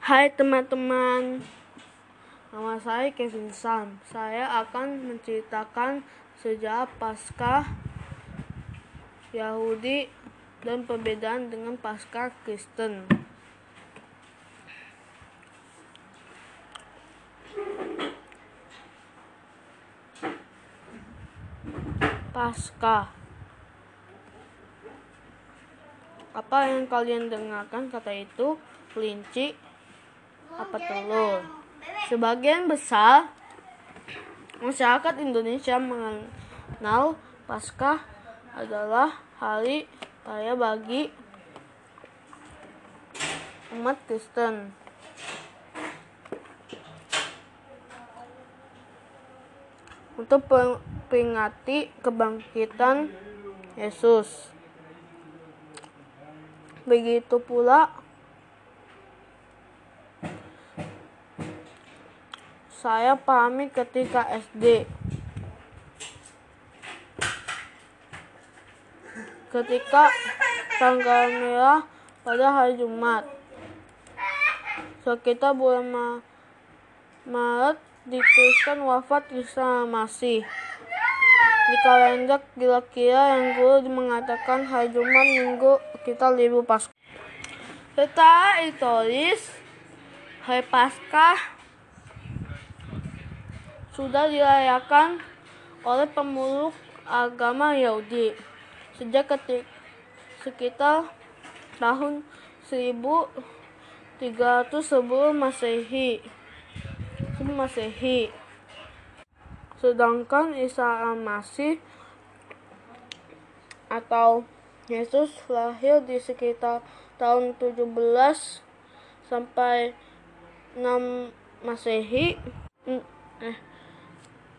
Hai teman-teman, nama saya Kevin Sam. Saya akan menceritakan sejarah Paskah Yahudi dan perbedaan dengan Paskah Kristen. Paskah Apa yang kalian dengarkan kata itu? Kelinci apa telur? Sebagian besar masyarakat Indonesia mengenal Paskah adalah hari raya bagi umat Kristen. Untuk memperingati kebangkitan Yesus. Begitu pula saya pahami ketika SD. Ketika tanggal merah pada hari Jumat. Sekitar bulan Maret dituliskan wafat Isa Masih. Di kalender kira-kira yang guru mengatakan hari Jumat minggu kita libur Paskah. Setelah ditulis hari Paskah sudah dirayakan oleh pemeluk agama Yahudi sejak ketik, sekitar tahun 1300 sebelum Masehi. Sebelum Masehi. Sedangkan Isa Al-Masih atau Yesus lahir di sekitar tahun 17 sampai 6 Masehi eh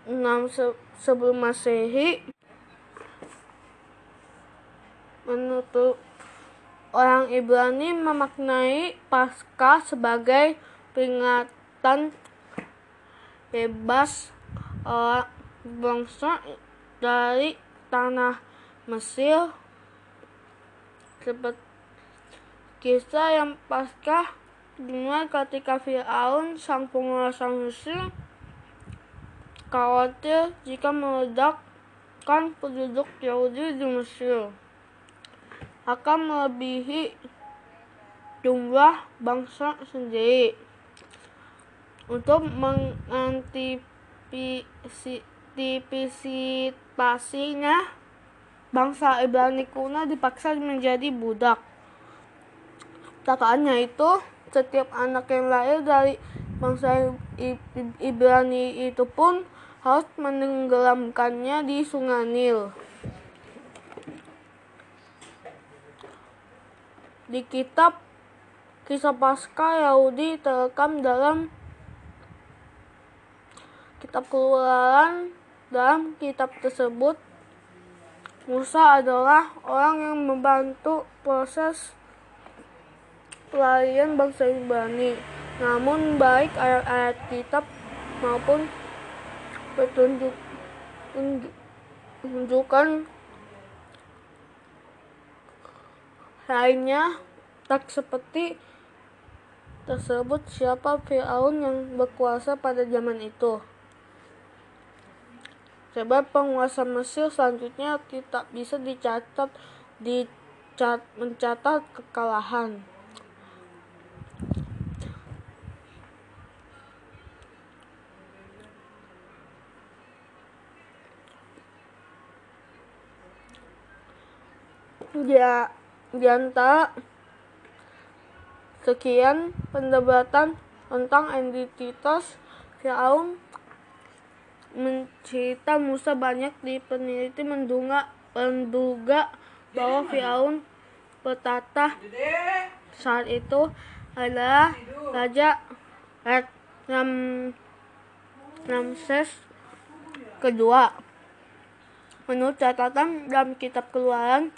6 se sebelum Masehi menutup. Orang Ibrani memaknai Paskah sebagai peringatan bebas orang bangsa dari tanah Mesir. Seperti kisah yang Paskah dimulai ketika Fir'aun sang penguasa Mesir khawatir jika meledakkan penduduk Yahudi di Mesir akan melebihi jumlah bangsa sendiri. Untuk mengantisipasinya, bangsa Ibrani kuno dipaksa menjadi budak. Takaannya itu, setiap anak yang lahir dari bangsa Ibrani itu pun harus menenggelamkannya di sungai Nil. Di kitab Kisah Paskah Yahudi terekam dalam kitab Keluaran. Dalam kitab tersebut, Musa adalah orang yang membantu proses pelarian bangsa Ibrani. Namun baik ayat-ayat kitab maupun petunjuk menunjukkan lainnya tak seperti tersebut siapa Firaun yang berkuasa pada zaman itu. Sebab penguasa Mesir selanjutnya tidak bisa dicatat dicat, mencatat kekalahan. Ya, di antara sekian perdebatan tentang identitas Firaun mencerita Musa banyak di peneliti menduga, menduga bahwa Firaun petata saat itu adalah Raja Ram, Ramses kedua. Menurut catatan dalam kitab keluaran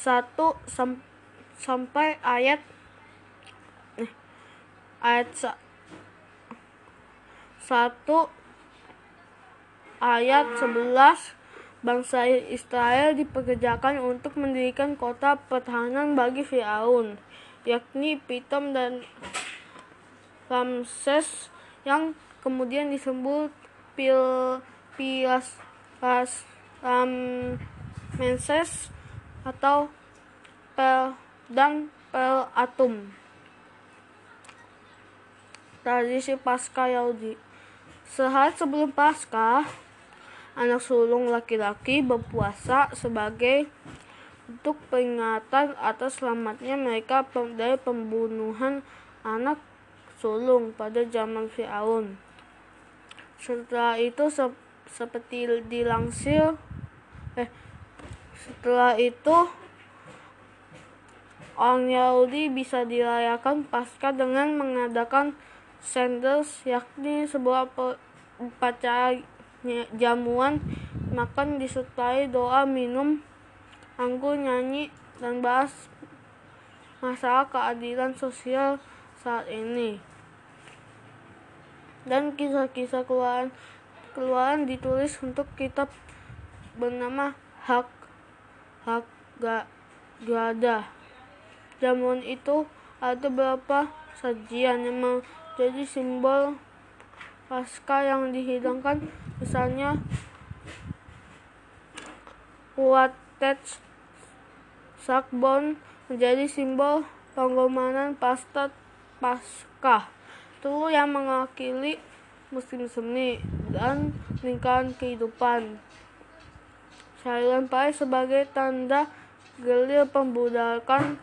satu sam, sampai ayat eh, ayat sa, satu ayat 11 bangsa Israel dipekerjakan untuk mendirikan kota pertahanan bagi Firaun, yakni Pitom dan Ramses yang kemudian disebut Pil Pilas Ras Ramses atau Pel dan Pel Atum. Tradisi Paskah Yahudi Sehari sebelum Paskah, anak sulung laki-laki berpuasa sebagai untuk peringatan atas selamatnya mereka dari pembunuhan anak sulung pada zaman Firaun. Setelah itu se seperti dilansir eh setelah itu orang Yahudi bisa dirayakan pasca dengan mengadakan senders yakni sebuah upacara jamuan makan disertai doa minum anggur nyanyi dan bahas masalah keadilan sosial saat ini. Dan kisah-kisah keluaran keluaran ditulis untuk kitab bernama hak hak gak gada jamuan itu ada beberapa sajian yang jadi simbol pasca yang dihidangkan misalnya Watet Sakbon menjadi simbol pengorbanan pasta pasca. Itu yang mewakili musim semi dan lingkaran kehidupan sayuran pahit sebagai tanda gelir pembudakan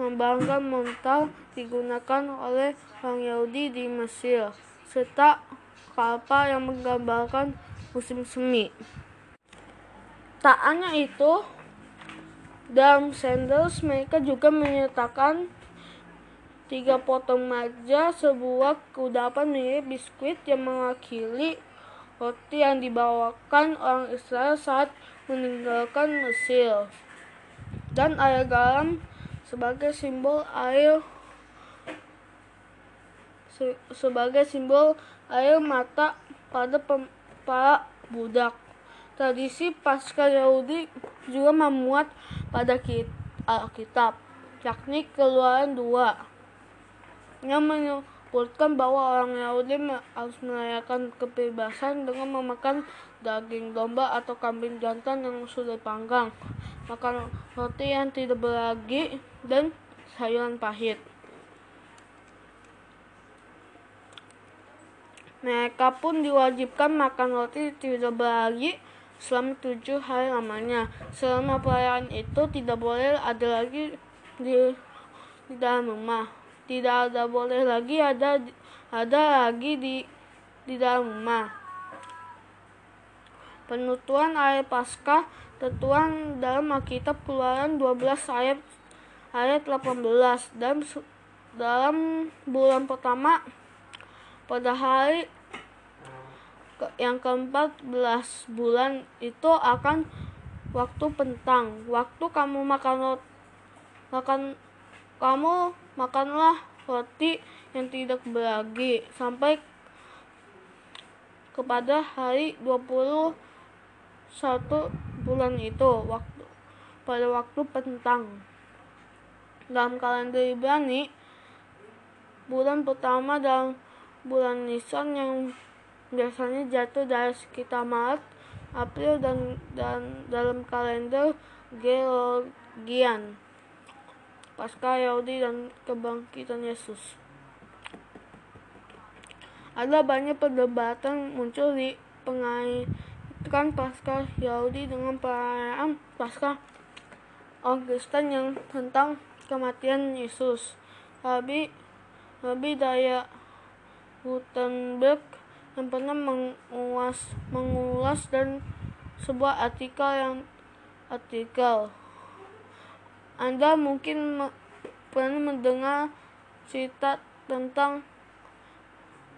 membanggakan mental digunakan oleh orang Yahudi di Mesir, serta kapal yang menggambarkan musim semi. Tak hanya itu, dalam sandals mereka juga menyertakan tiga potong maja sebuah kudapan mirip biskuit yang mewakili roti yang dibawakan orang Israel saat meninggalkan Mesir dan air garam sebagai simbol air se, sebagai simbol air mata pada para budak. Tradisi Paskah Yahudi juga memuat pada Alkitab, yakni Keluaran 2, yang menyebutkan bahwa orang Yahudi harus merayakan kebebasan dengan memakan daging domba atau kambing jantan yang sudah dipanggang, makan roti yang tidak beragi, dan sayuran pahit. Mereka pun diwajibkan makan roti tidak beragi selama tujuh hari lamanya. Selama perayaan itu tidak boleh ada lagi di, di dalam rumah. Tidak ada boleh lagi ada ada lagi di di dalam rumah. Penuturan air pasca tertuang dalam Alkitab Keluaran 12 ayat ayat 18 dan dalam bulan pertama pada hari ke yang ke-14 bulan itu akan waktu pentang waktu kamu makan makan kamu makanlah roti yang tidak beragi sampai kepada hari 21 bulan itu waktu pada waktu pentang dalam kalender Ibrani bulan pertama dalam bulan Nisan yang biasanya jatuh dari sekitar Maret, April dan dan dalam kalender Georgian pasca Yahudi dan kebangkitan Yesus. Ada banyak perdebatan muncul di pengaitkan pasca Yahudi dengan perayaan pasca Kristen yang tentang kematian Yesus. Rabbi, Rabbi Daya Gutenberg yang pernah menguas, mengulas dan sebuah artikel yang artikel. Anda mungkin pernah mendengar cerita tentang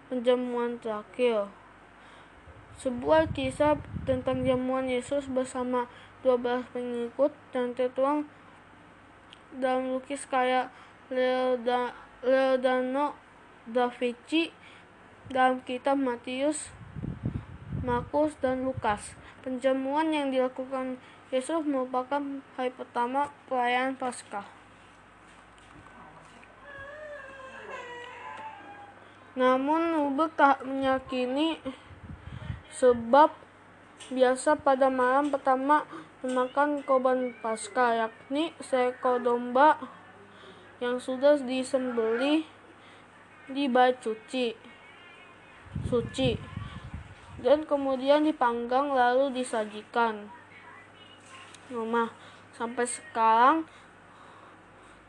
penjamuan terakhir. Sebuah kisah tentang jamuan Yesus bersama 12 pengikut dan tertuang dalam lukis kayak Leonardo da Vinci dalam kitab Matius Markus, dan Lukas. Penjamuan yang dilakukan Yesus merupakan hari pertama perayaan Paskah. Namun Lubek tak meyakini sebab biasa pada malam pertama memakan korban Paskah yakni seekor domba yang sudah disembelih di suci suci dan kemudian dipanggang lalu disajikan rumah sampai sekarang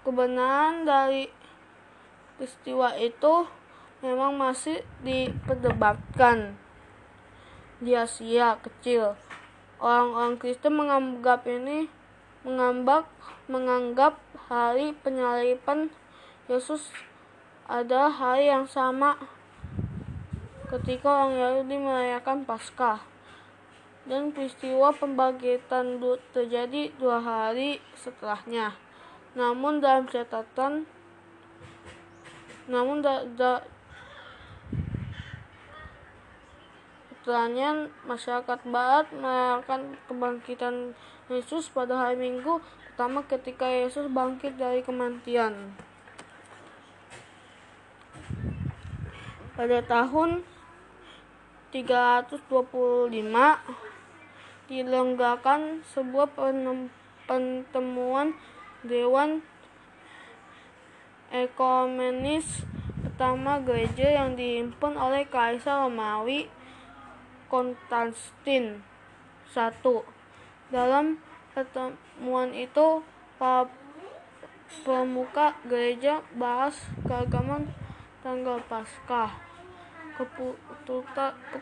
kebenaran dari peristiwa itu memang masih diperdebatkan. Di Asia kecil. Orang-orang Kristen menganggap ini menganggap menganggap hari penyaliban Yesus adalah hari yang sama ketika orang Yahudi merayakan Paskah dan peristiwa pembangkitan terjadi dua hari setelahnya. Namun dalam catatan namun da, da, setelahnya masyarakat barat merayakan kebangkitan Yesus pada hari Minggu pertama ketika Yesus bangkit dari kematian. Pada tahun 325 dilenggakan sebuah pertemuan Dewan Ekumenis pertama gereja yang diimpun oleh Kaisar Romawi Konstantin I. Dalam pertemuan itu, para pemuka gereja bahas keagamaan tanggal Paskah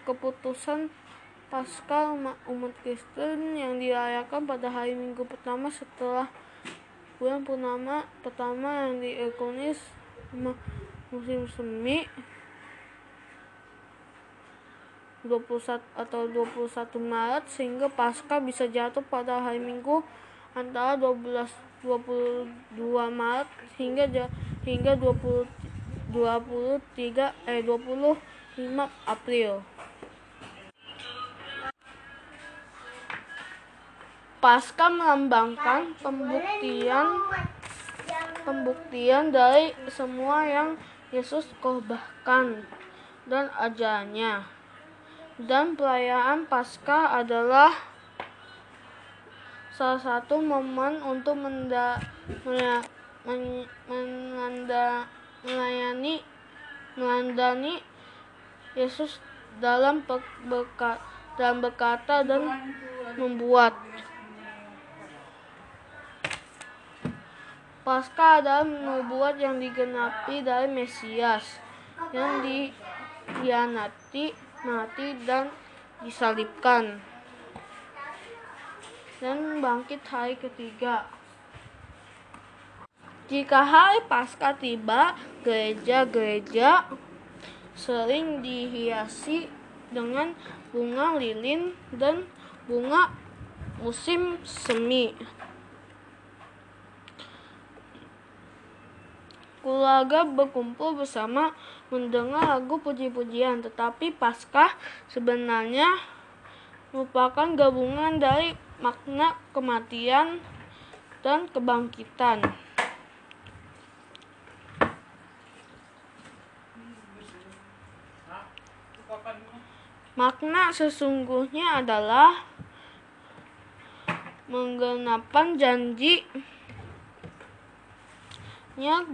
keputusan Paskal umat Kristen yang dirayakan pada hari Minggu pertama setelah bulan purnama pertama yang diikuti musim semi 21 atau 21 Maret sehingga Paskah bisa jatuh pada hari Minggu antara 12 22 Maret hingga hingga 20 23 eh 20 5 April. Pasca melambangkan pembuktian pembuktian dari semua yang Yesus korbankan dan ajarnya. Dan perayaan Paskah adalah salah satu momen untuk menda, menanda, melayani melandani Yesus dalam berkata, dan berkata dan membuat. Pasca adalah nubuat yang digenapi dari Mesias yang dikhianati, mati dan disalibkan dan bangkit hari ketiga. Jika hari Paskah tiba, gereja-gereja sering dihiasi dengan bunga lilin dan bunga musim semi. Keluarga berkumpul bersama mendengar lagu puji-pujian, tetapi Paskah sebenarnya merupakan gabungan dari makna kematian dan kebangkitan. Makna sesungguhnya adalah menggenapkan janji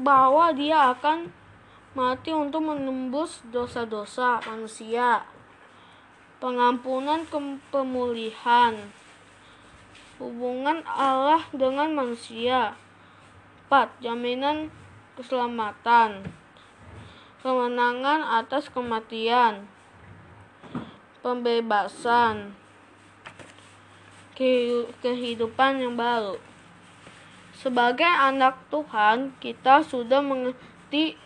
bahwa dia akan mati untuk menembus dosa-dosa manusia. Pengampunan pemulihan hubungan Allah dengan manusia. 4. Jaminan keselamatan. Kemenangan atas kematian pembebasan, kehidupan yang baru. Sebagai anak Tuhan, kita sudah mengerti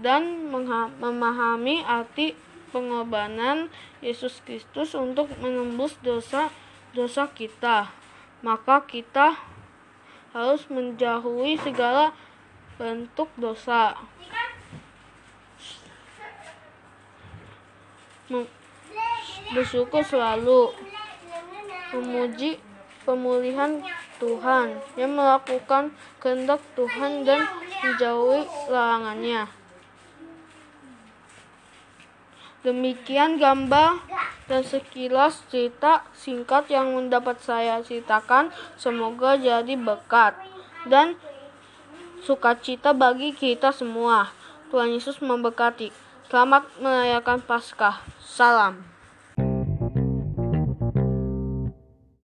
dan memahami arti pengorbanan Yesus Kristus untuk menembus dosa-dosa kita. Maka kita harus menjauhi segala bentuk dosa. bersyukur selalu, memuji pemulihan Tuhan, yang melakukan kehendak Tuhan dan menjauhi larangannya. Demikian gambar dan sekilas cerita singkat yang mendapat saya ceritakan. Semoga jadi berkat dan sukacita bagi kita semua. Tuhan Yesus memberkati. Selamat merayakan Paskah. Salam.